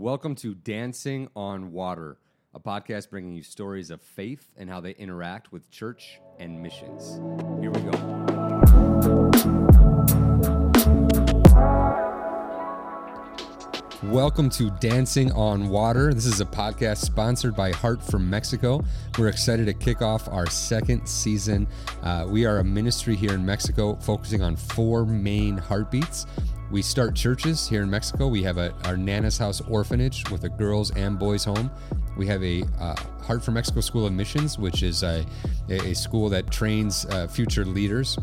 Welcome to Dancing on Water, a podcast bringing you stories of faith and how they interact with church and missions. Here we go. Welcome to Dancing on Water. This is a podcast sponsored by Heart for Mexico. We're excited to kick off our second season. Uh, we are a ministry here in Mexico focusing on four main heartbeats. We start churches here in Mexico. We have a, our Nana's House orphanage with a girls and boys home. We have a uh, Heart for Mexico School of Missions, which is a, a school that trains uh, future leaders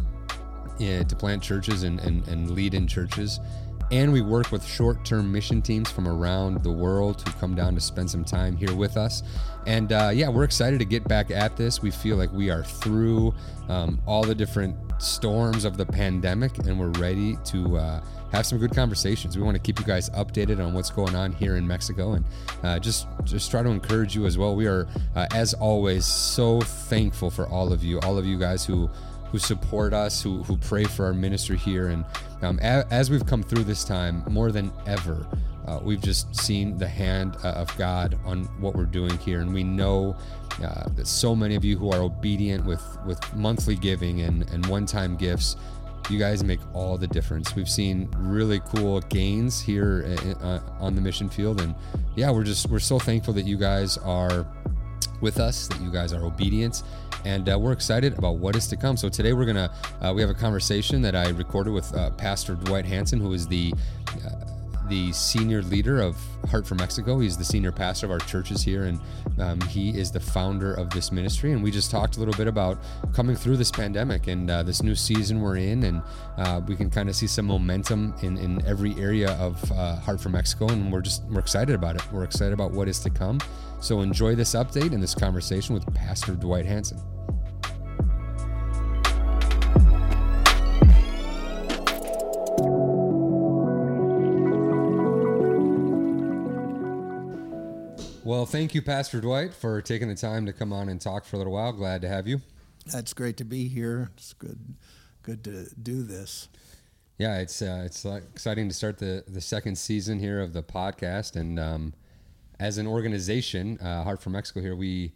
uh, to plant churches and, and, and lead in churches. And we work with short term mission teams from around the world who come down to spend some time here with us. And uh, yeah, we're excited to get back at this. We feel like we are through um, all the different storms of the pandemic and we're ready to uh, have some good conversations. We want to keep you guys updated on what's going on here in Mexico and uh, just just try to encourage you as well. We are, uh, as always, so thankful for all of you, all of you guys who who support us, who, who pray for our ministry here. And um, a, as we've come through this time, more than ever, uh, we've just seen the hand uh, of God on what we're doing here. And we know uh, that so many of you who are obedient with, with monthly giving and, and one time gifts, you guys make all the difference. We've seen really cool gains here uh, on the mission field. And yeah, we're just, we're so thankful that you guys are with us, that you guys are obedient, and uh, we're excited about what is to come. So today we're gonna uh, we have a conversation that I recorded with uh, Pastor Dwight Hanson, who is the uh, the senior leader of Heart for Mexico. He's the senior pastor of our churches here, and um, he is the founder of this ministry. And we just talked a little bit about coming through this pandemic and uh, this new season we're in, and uh, we can kind of see some momentum in, in every area of uh, Heart for Mexico, and we're just we're excited about it. We're excited about what is to come. So enjoy this update and this conversation with Pastor Dwight Hanson. Well, thank you, Pastor Dwight, for taking the time to come on and talk for a little while. Glad to have you. That's great to be here. It's good, good to do this. Yeah, it's uh, it's exciting to start the the second season here of the podcast, and um, as an organization, uh, Heart for Mexico here, we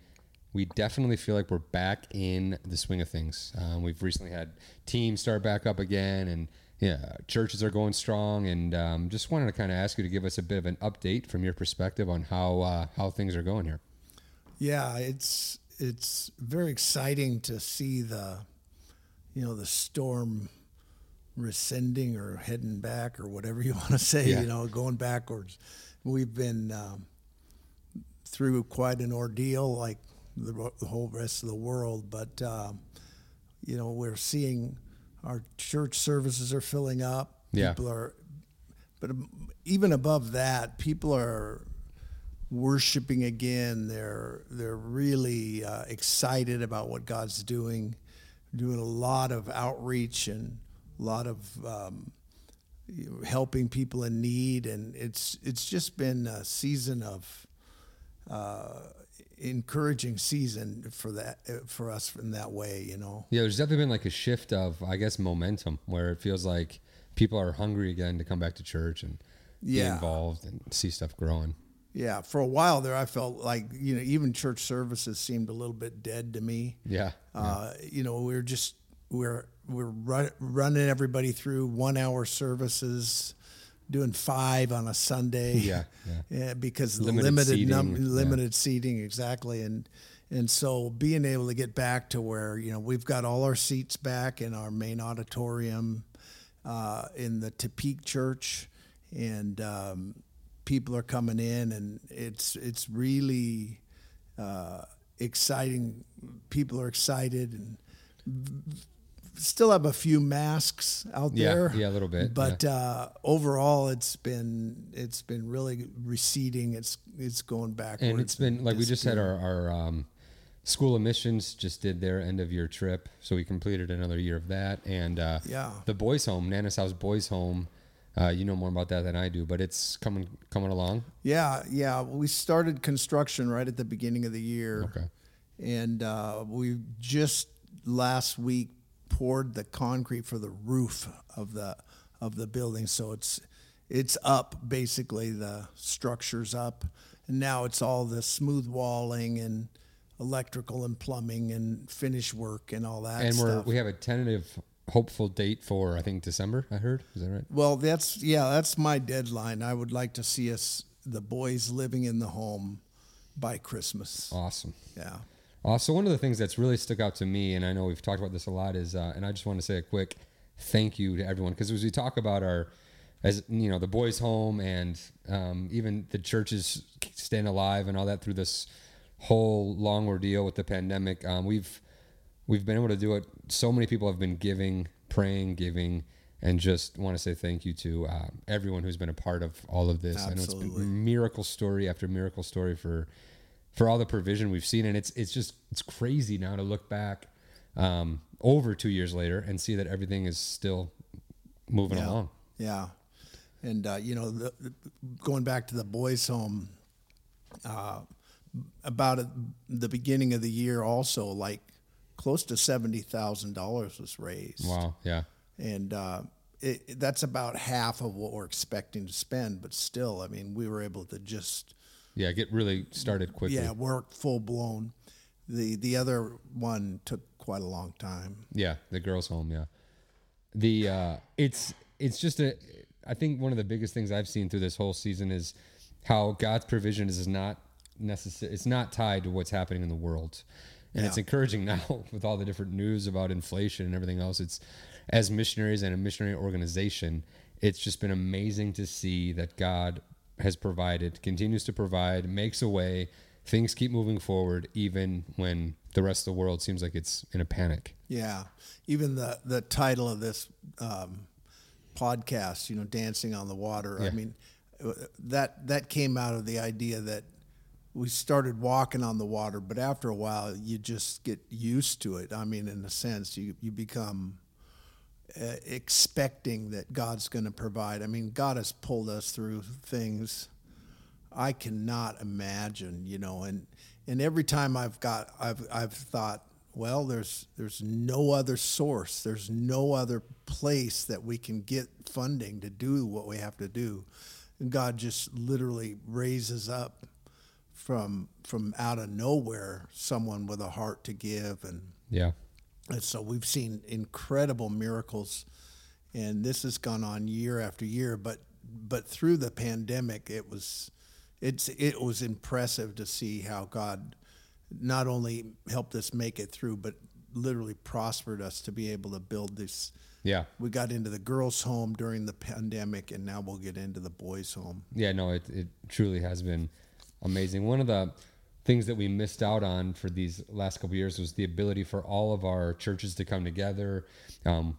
we definitely feel like we're back in the swing of things. Um, we've recently had teams start back up again, and yeah, churches are going strong, and um, just wanted to kind of ask you to give us a bit of an update from your perspective on how uh, how things are going here. Yeah, it's it's very exciting to see the, you know, the storm rescinding or heading back or whatever you want to say. Yeah. You know, going backwards. We've been um, through quite an ordeal, like the, the whole rest of the world, but um, you know, we're seeing our church services are filling up. Yeah. People are, but even above that, people are worshiping again. They're they're really uh, excited about what God's doing. Doing a lot of outreach and a lot of um, helping people in need, and it's it's just been a season of uh, encouraging season for that for us in that way. You know. Yeah, there's definitely been like a shift of, I guess, momentum where it feels like people are hungry again to come back to church and be involved and see stuff growing. Yeah, for a while there, I felt like you know even church services seemed a little bit dead to me. Yeah. Uh, you know, we're just we're we're run, running everybody through one hour services, doing five on a Sunday. Yeah, yeah. because the Limited limited num- seating, yeah. seating exactly, and and so being able to get back to where you know we've got all our seats back in our main auditorium, uh, in the Tepic Church, and um, people are coming in, and it's it's really uh, exciting. People are excited, and still have a few masks out Yeah, there. yeah, a little bit, But uh, overall, it's been it's been really receding. It's it's going backwards. and it's been like we just had our, our um, school of missions just did their end of year trip so we completed another year of that and uh, Yeah. the boys home nana's house boys home uh, you know more about that than i do but it's coming coming along Yeah, yeah. We started construction right at the beginning of the year. Okay. And uh, we just last week poured the concrete for the roof of the of the building. So it's it's up basically. The structure's up, and now it's all the smooth walling and electrical and plumbing and finish work and all that. And we're we have a tentative hopeful date for I think December. I heard is that right? Well, that's yeah, that's my deadline. I would like to see us the boys living in the home by Christmas. Awesome. Yeah. Also, one of the things that's really stuck out to me, and I know we've talked about this a lot, is, uh, and I just want to say a quick thank you to everyone because as we talk about our, as you know, the boys' home and um, even the churches staying alive and all that through this whole long ordeal with the pandemic, um, we've we've been able to do it. So many people have been giving, praying, giving, and just want to say thank you to uh, everyone who's been a part of all of this. I know it's Absolutely. been miracle story after miracle story for for all the provision we've seen, and it's it's just it's crazy now to look back um, over two years later and see that everything is still moving Yeah. along. Yeah. And, uh, you know, the, the, going back to the boys' home, uh, about at the beginning of the year, also, like close to $70,000 was raised. Wow, yeah, And uh, it- that's about half of what we're expecting to spend. But still, I mean, we were able to just, yeah, get really started quickly. yeah, work full blown. The, the other one took quite a long time. Yeah, the girls' home. Yeah, the uh, it's it's just a. I think one of the biggest things I've seen through this whole season is how God's provision is not necessary. It's not tied to what's happening in the world, and it's encouraging now with all the different news about inflation and everything else. It's as missionaries and a missionary organization, it's just been amazing to see that God has provided, continues to provide, makes a way. Things keep moving forward, even when the rest of the world seems like it's in a panic. Yeah, even the the title of this um, podcast, you know, dancing on the water. I mean, that that came out of the idea that we started walking on the water, but after a while, you just get used to it. I mean, in a sense, you you become uh, expecting that God's going to provide. I mean, God has pulled us through things I cannot imagine, you know, and and every time I've got I've I've thought, well, there's there's no other source, there's no other place that we can get funding to do what we have to do. And God just literally raises up from from out of nowhere someone with a heart to give and Yeah. And so we've seen incredible miracles, and this has gone on year after year. But but through the pandemic, it was it's it was impressive to see how God not only helped us make it through, but literally prospered us to be able to build this. Yeah. We got into the girls' home during the pandemic, and now we'll get into the boys' home. Yeah, no, it, it truly has been amazing. One of the things that we missed out on for these last couple years was the ability for all of our churches to come together. Um,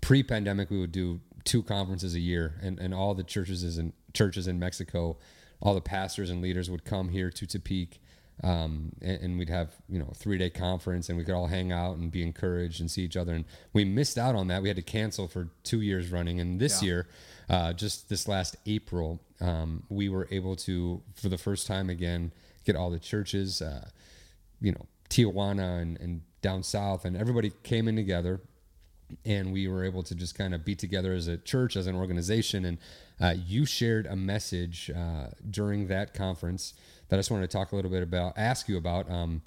pre-pandemic, we would do two conferences a year, and, and all the churches in churches in Mexico, all the pastors and leaders would come here to Tepic. Um, and, and we'd have you know a three day conference and we could all hang out and be encouraged and see each other and we missed out on that we had to cancel for two years running and this Yeah. year uh, just this last April, um, we were able to, for the first time again, get all the churches, uh, you know, Tijuana and, and down south, and everybody came in together. And we were able to just kind of be together as a church, as an organization. And uh, you shared a message uh, during that conference that I just wanted to talk a little bit about, ask you about. Um,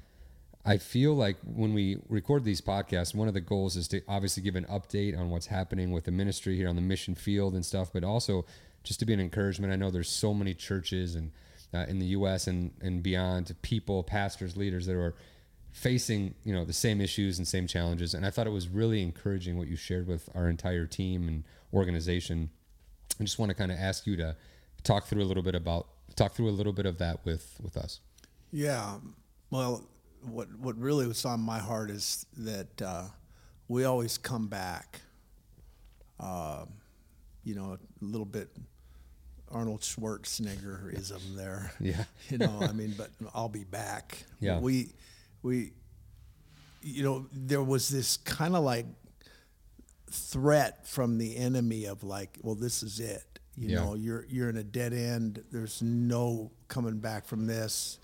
I feel like when we record these podcasts, one of the goals is to obviously give an update on what's happening with the ministry here on the mission field and stuff, but also just to be an encouragement. I know there's so many churches and uh, in the U.S. and and beyond, people, pastors, leaders that are facing you know the same issues and same challenges. And I thought it was really encouraging what you shared with our entire team and organization. I just want to kind of ask you to talk through a little bit about talk through a little bit of that with with us. Yeah. Well, what what really was on my heart is that uh, we always come back. Uh, you know, a little bit Arnold Schwarzeneggerism there. Yeah. you know, I mean, but I'll be back. Yeah. We we you know, there was this kind of like threat from the enemy of like, well, this is it. You Yeah. know, you're you're in a dead end. There's no coming back from this.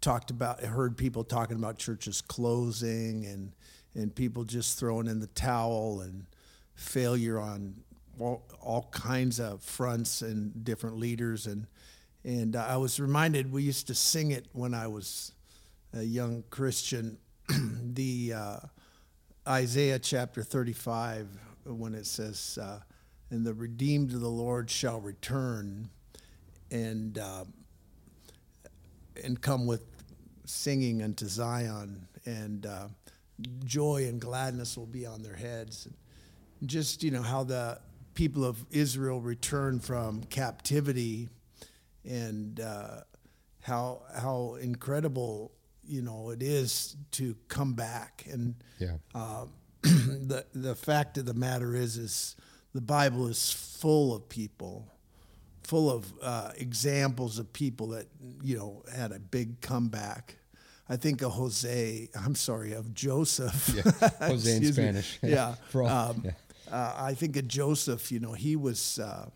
Talked about, heard people talking about churches closing and and people just throwing in the towel and failure on all, all kinds of fronts and different leaders. And, and I was reminded, we used to sing it when I was a young Christian, the uh, Isaiah chapter 35, when it says, uh, and the redeemed of the Lord shall return and, uh, and come with singing unto Zion, and uh, joy and gladness will be on their heads. Just, you know, how the people of Israel returned from captivity and uh, how, how incredible, you know, it is to come back. And Yeah. uh, the, the fact of the matter is, is the Bible is full of people full of uh, examples of people that you know had a big comeback. I think of Jose. I'm sorry, of Joseph. Yeah. Jose in. Spanish. Yeah. For all- Um, yeah. Uh, I think of Joseph. You know, he was uh,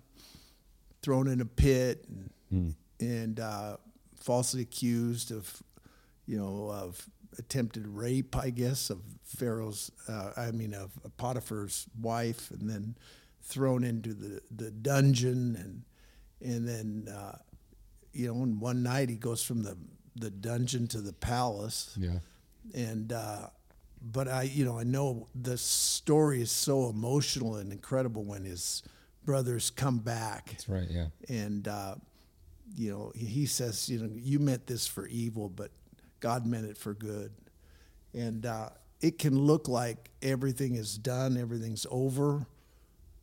thrown in a pit and, Hmm. and uh, falsely accused of, you know, of attempted rape. I guess of Pharaoh's. Uh, I mean, of Potiphar's wife, and then thrown into the, the dungeon and and then uh, you know, and one night he goes from the the dungeon to the palace Yeah. and uh, but I, you know, I know the story is so emotional and incredible when his brothers come back, That's right. Yeah. and uh, you know, he says, you know, you meant this for evil, but God meant it for good, and uh, it can look like everything is done, everything's over,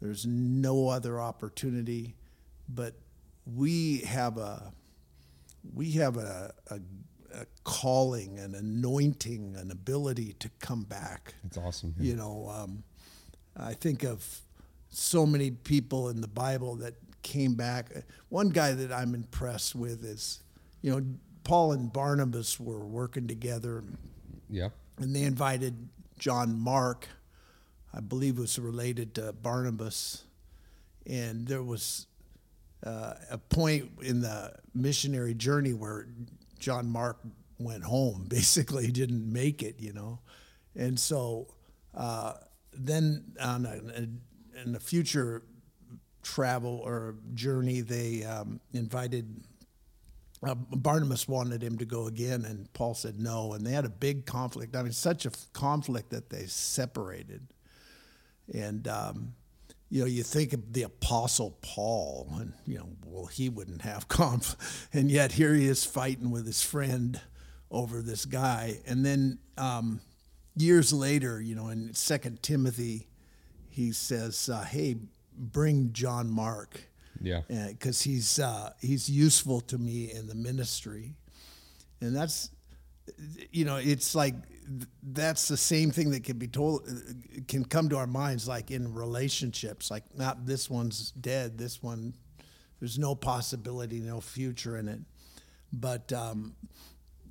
there's no other opportunity, but we have a we have a, a, a calling, an anointing, an ability to come back. It's awesome. You know, um, I think of so many people in the Bible that came back. One guy that I'm impressed with is, you know, Paul and Barnabas were working together, Yeah. and they invited John Mark, I believe was related to Barnabas, and there was uh, a point in the missionary journey where John Mark went home. Basically, he didn't make it, you know, and so uh, then on a, in a future travel or journey, they um, invited. Uh, Barnabas wanted him to go again, and Paul said no, and they had a big conflict. I mean, such a f- conflict that they separated. And um, you know, you think of the Apostle Paul, and you know, well, he wouldn't have conflict, and yet here he is fighting with his friend over this guy. And then um, years later, you know, in Second Timothy, he says, uh, "Hey, bring John Mark." Yeah. because he's uh, he's useful to me in the ministry, and that's you know it's like that's the same thing that can be told can come to our minds like in relationships like not this one's dead this one there's no possibility no future in it but um,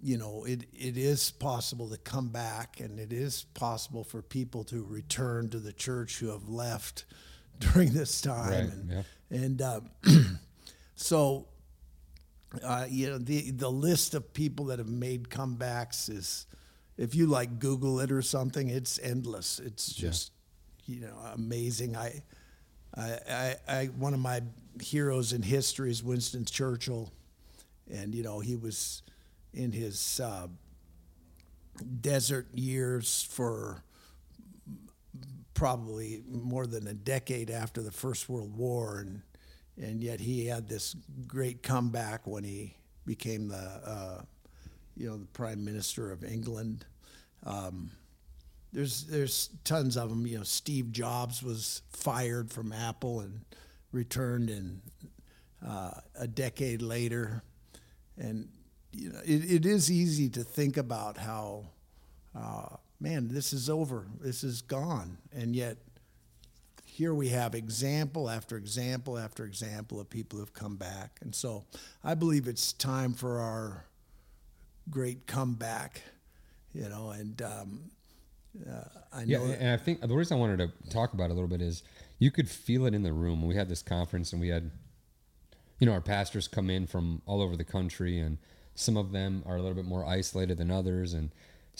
you know it, it is possible to come back and it is possible for people to return to the church who have left during this time Right, and, yeah. and uh, so uh, you know the the list of people that have made comebacks is if you like google it or something it's endless. It's Yeah. just you know amazing. I, I i i one of my heroes in history is winston churchill. And you know he was in his uh, desert years for probably more than a decade after the First World War, and and yet he had this great comeback when he became the uh, you know the Prime Minister of England. Um, there's there's tons of them. You know, Steve Jobs was fired from Apple and returned in uh, a decade later, and you know it, it is easy to think about how uh, man this is over, this is gone, and yet here we have example after example after example of people who've come back, and so I believe it's time for our great comeback, you know, and um, uh, I Yeah, and I think the reason I wanted to talk about it a little bit is you could feel it in the room. We had this conference and we had, you know, our pastors come in from all over the country, and some of them are a little bit more isolated than others, and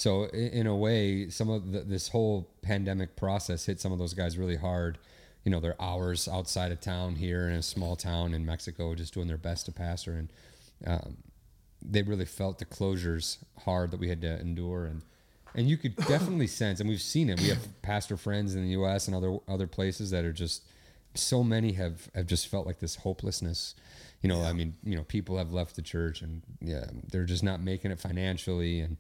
so in a way, some of the, this whole pandemic process hit some of those guys really hard you know, their hours outside of town here in a small town in Mexico, just doing their best to pastor. And um, they really felt the closures hard that we had to endure. And and you could definitely sense, and we've seen it. We have pastor friends in the U.S. and other other places that are just so many have have just felt like this hopelessness. You know, yeah. I mean, you know, people have left the church and yeah, they're just not making it financially and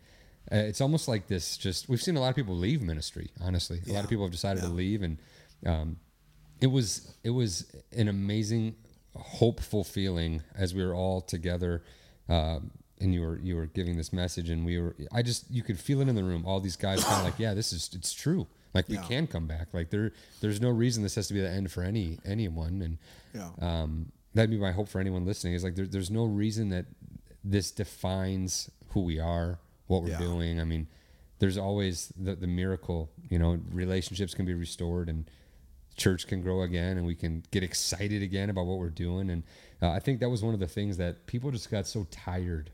uh, it's almost like this just we've seen a lot of people leave ministry honestly. A yeah. lot of people have decided yeah. to leave and um, it was it was an amazing hopeful feeling as we were all together uh, and you were you were giving this message and we were i just you could feel it in the room. All these guys kind of like yeah this is it's true. Like we can come back. Like there there's no reason this has to be the end for any anyone. And yeah. um, that'd be my hope for anyone listening is like there, there's no reason that this defines who we are what we're yeah. doing i mean there's always the, the miracle you know relationships can be restored and church can grow again and we can get excited again about what we're doing and uh, i think that was one of the things that people just got so tired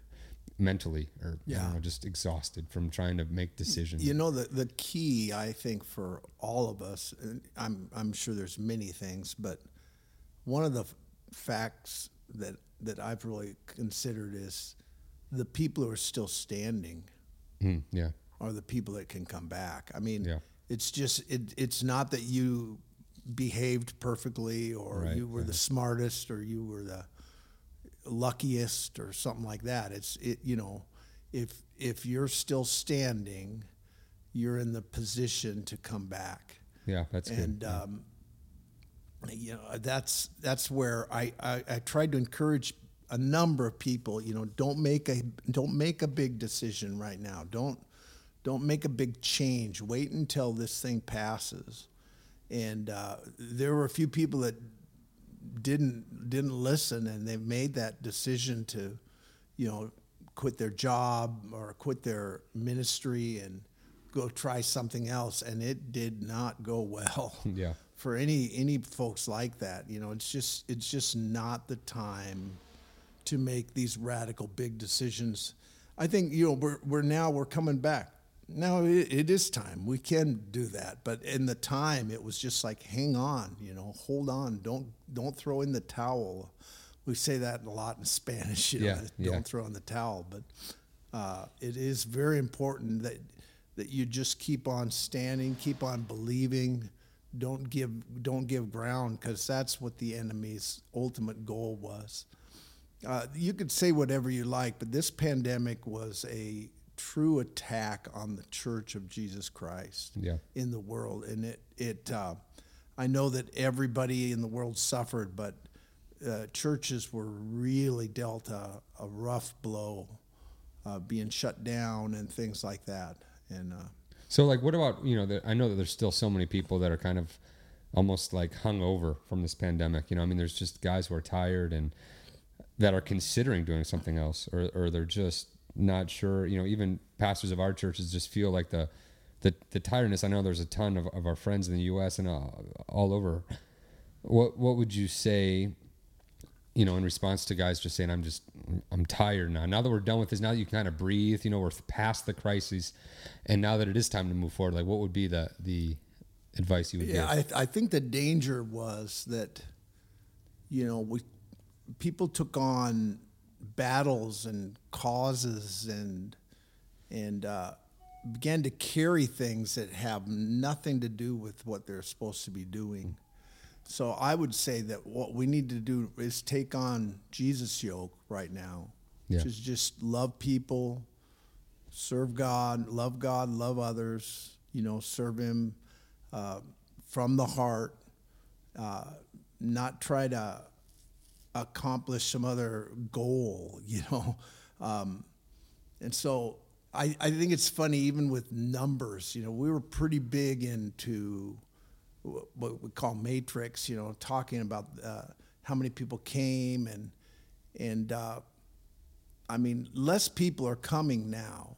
mentally or yeah. know, just exhausted from trying to make decisions. You know, the, the key, I think, for all of us, I'm, I'm sure there's many things, but one of the f- facts that, that I've really considered is the people who are still standing mm, yeah. are the people that can come back. I mean, yeah. it's just, it, it's not that you behaved perfectly or right, you were right. the smartest or you were the luckiest or something like that. It's it you know, if if you're still standing, you're in the position to come back. Yeah, that's and, good. Um, you know, that's that's where I, I, I tried to encourage a number of people. You know, don't make a don't make a big decision right now. Don't don't make a big change. Wait until this thing passes. And uh, there were a few people that didn't didn't listen and they made that decision to you know quit their job or quit their ministry and go try something else and it did not go well yeah for any any folks like that you know it's just it's just not the time to make these radical big decisions i think you know we're, we're now we're coming back now it, it is time. We can do that, but in the time, it was just like, hang on, you know, hold on, don't don't throw in the towel. We say that a lot in Spanish, you know, yeah, don't throw in the towel. But uh, it is very important that that you just keep on standing, keep on believing. Don't give don't give ground because that's what the enemy's ultimate goal was. Uh, you could say whatever you like, but this pandemic was a true attack on the Church of Jesus Christ yeah. in the world. And it, it uh, I know that everybody in the world suffered, but uh, churches were really dealt a, a rough blow, uh, being shut down and things like that. And uh, so, like, what about you know? The, I know that there's still so many people that are kind of almost like hung over from this pandemic. You know, I mean, there's just guys who are tired and that are considering doing something else, or or they're just not sure. You know, even pastors of our churches just feel like the the, the tiredness. I know there's a ton of, of our friends in the U.S. and uh, all over. What what would you say? You know, in response to guys just saying, "I'm just I'm tired now." Now that we're done with this, now that you kind of breathe. You know, we're past the crisis, and now that it is time to move forward, like what would be the the advice you would yeah, give? I, I think the danger was that, you know, we people took on battles and causes and and uh, began to carry things that have nothing to do with what they're supposed to be doing. So I would say that what we need to do is take on Jesus' yoke right now, yeah. which is just love people, serve God, love God, love others. You know, serve Him uh, from the heart. Uh, not try to accomplish some other goal, you know. Um, and so I, I think it's funny, even with numbers, you know, we were pretty big into what we call matrix, you know, talking about uh, how many people came and, and uh, I mean, less people are coming now.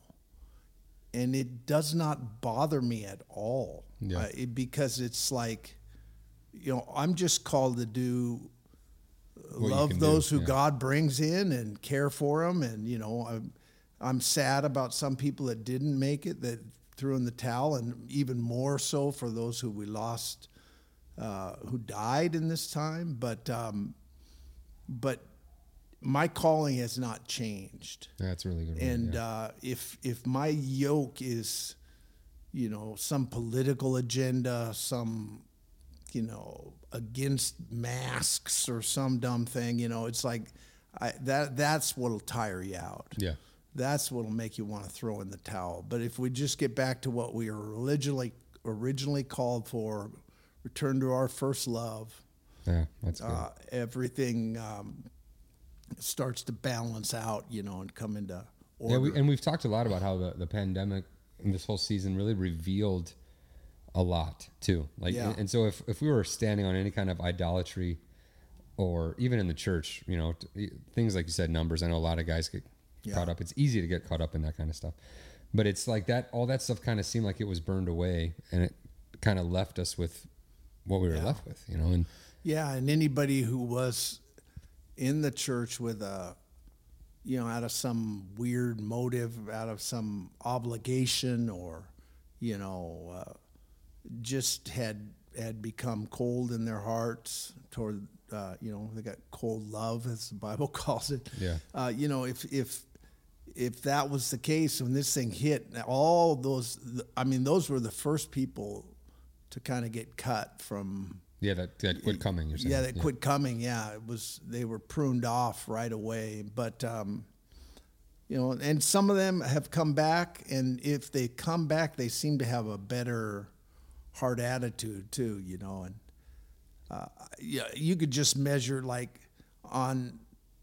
And it does not bother me at all yeah. uh, it, because it's like, you know, I'm just called to do love those do, who yeah. God brings in and care for them. And you know, I'm, I'm sad about some people that didn't make it that threw in the towel, and even more so for those who we lost uh, who died in this time, but um, but my calling has not changed. That's really good. And uh, if if my yoke is, you know, some political agenda, some, you know, against masks or some dumb thing, you know, it's like, I, that that's what'll tire you out. yeah. That's what'll make you want to throw in the towel. But if we just get back to what we were originally originally called for, return to our first love, Yeah, that's good. uh, everything um, starts to balance out, you know, and come into order. Yeah, we, and we've talked a lot about how the, the pandemic and this whole season really revealed a lot too. Like, Yeah. and, and so if, if we were standing on any kind of idolatry, or even in the church, you know, t- things like you said, numbers. I know a lot of guys get Yeah. caught up. It's easy to get caught up in that kind of stuff, but it's like that. All that stuff kind of seemed like it was burned away, and it kind of left us with what we were Yeah. left with, you know. And Yeah, and anybody who was in the church with a, you know, out of some weird motive, out of some obligation, or, you know, uh, just had had become cold in their hearts toward, uh, you know, they got cold love, as the Bible calls it. Yeah. Uh, you know, if if if that was the case when this thing hit, all those, I mean, those were the first people to kind of get cut from yeah, that, that quit coming. You're saying, yeah, they quit coming. Yeah, it was they were pruned off right away. But um, you know, and some of them have come back, and if they come back, they seem to have a better heart attitude too. You know, and uh, yeah, you could just measure like on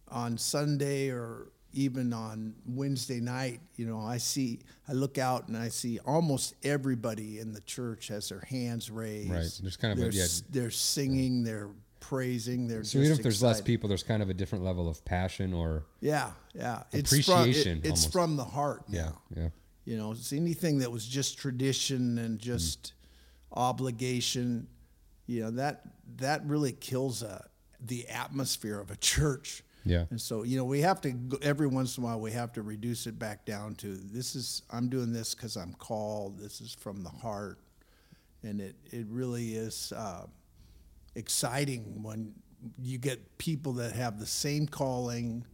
on Sunday or even on Wednesday night. You know, I see, I look out and I see almost everybody in the church has their hands raised. Right. There's kind of they're, yeah. they're singing, they're praising, they're So even if there's less people, there's kind of a different level of passion or yeah, yeah, Appreciation, It's from, it- it's from the heart. yeah, now. yeah. You know, it's anything that was just tradition and just obligation, you know, that that really kills uh, the atmosphere of a church. Yeah. And so, you know, we have to go- every once in a while we have to reduce it back down to this is I'm doing this because I'm called. This is from the heart, and it it really is uh, exciting when you get people that have the same calling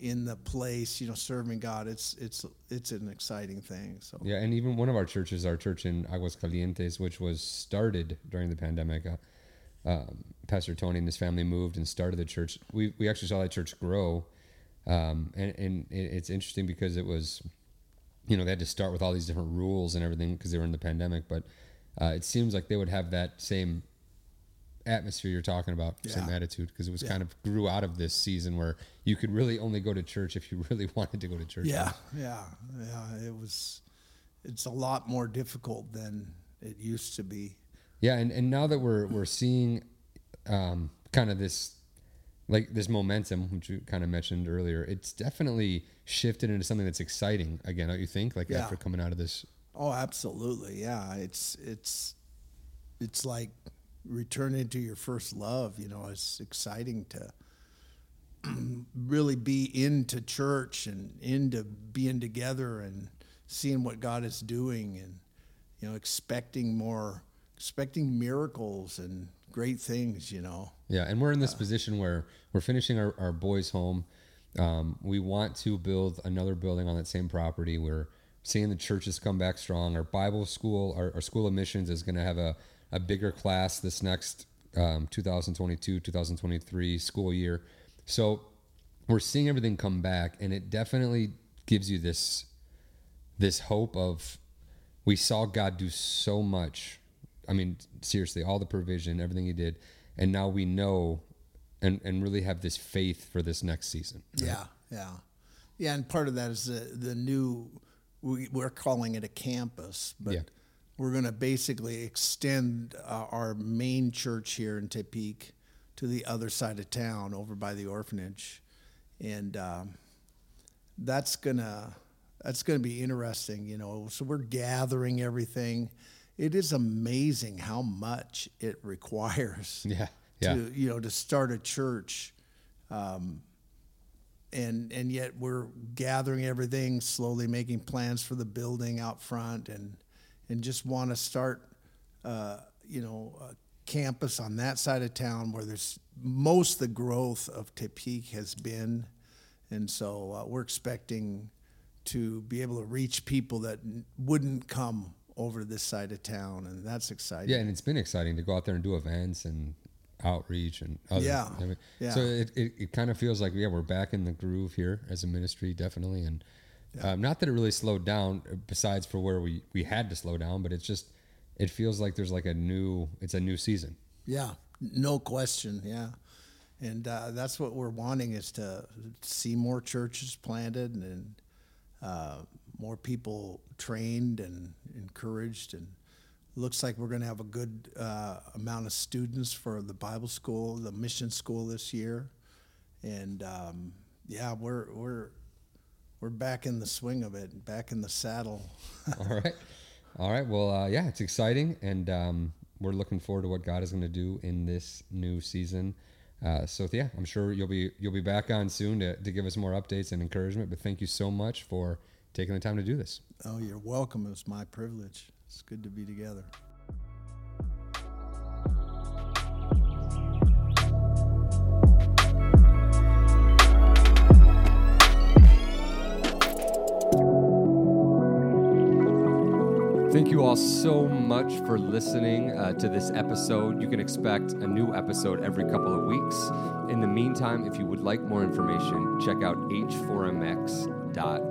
in the place, you know, serving God. It's it's it's an exciting thing. So Yeah, and even one of our churches, our church in Aguascalientes, which was started during the pandemic, uh, um, Pastor Tony and his family moved and started the church. We we actually saw that church grow, um, and and it's interesting because it was, you know, they had to start with all these different rules and everything because they were in the pandemic. But uh, it seems like they would have that same atmosphere you're talking about, same attitude, because it was Yeah. kind of grew out of this season where you could really only go to church if you really wanted to go to church. yeah, yeah, yeah. It was it's a lot more difficult than it used to be. Yeah, and, and now that we're we're seeing um, kind of this like this momentum, which you kind of mentioned earlier, it's definitely shifted into something that's exciting again. Don't you think? Like Yeah. after coming out of this, Oh, absolutely. Yeah, it's it's it's like returning to your first love. You know, it's exciting to really be into church and into being together and seeing what God is doing and you know expecting more, expecting miracles and great things. You know. yeah, and we're in this position where we're finishing our, our boys' home. Um, we want to build another building on that same property. We're seeing the churches come back strong. Our Bible school, our, our school of missions is going to have a, a bigger class this next um, 2022 2023 school year. So we're seeing everything come back, and it definitely gives you this this hope of we saw God do so much. I mean, seriously, all the provision, everything He did, and now we know and and really have this faith for this next season. Yeah, yeah, yeah. And part of that is the the new. We, we're calling it a campus, but Yeah. We're going to basically extend uh, our main church here in Tepic to the other side of town, over by the orphanage, and um, that's gonna that's gonna be interesting. You know, so we're gathering everything. It is amazing how much it requires Yeah, yeah, to you know to start a church um, and and yet we're gathering everything slowly making plans for the building out front and and just want to start uh, you know uh, campus on that side of town where there's most of the growth of Tepic has been, and so uh, we're expecting to be able to reach people that wouldn't come over this side of town, and that's exciting. Yeah, and it's been exciting to go out there and do events and outreach and other. Yeah, I mean, yeah. So it, it, it kind of feels like yeah we're back in the groove here as a ministry definitely and um, not that it really slowed down uh, besides for where we we had to slow down but it's just it feels like there's like a new it's a new season. Yeah, no question. Yeah, and uh, that's what we're wanting is to see more churches planted and uh, more people trained and encouraged. And looks like we're going to have a good uh, amount of students for the Bible school, the mission school this year. And um, yeah, we're we're we're back in the swing of it, back in the saddle. All right, all right. Well, uh, yeah, it's exciting and um, we're looking forward to what God is going to do in this new season. Uh, so yeah, I'm sure you'll be you'll be back on soon to, to give us more updates and encouragement. But thank you so much for taking the time to do this. Oh, you're welcome. It was my privilege. It's good to be together. Thank you all so much for listening uh, to this episode. You can expect a new episode every couple of weeks. In the meantime, if you would like more information, check out h4mx.org.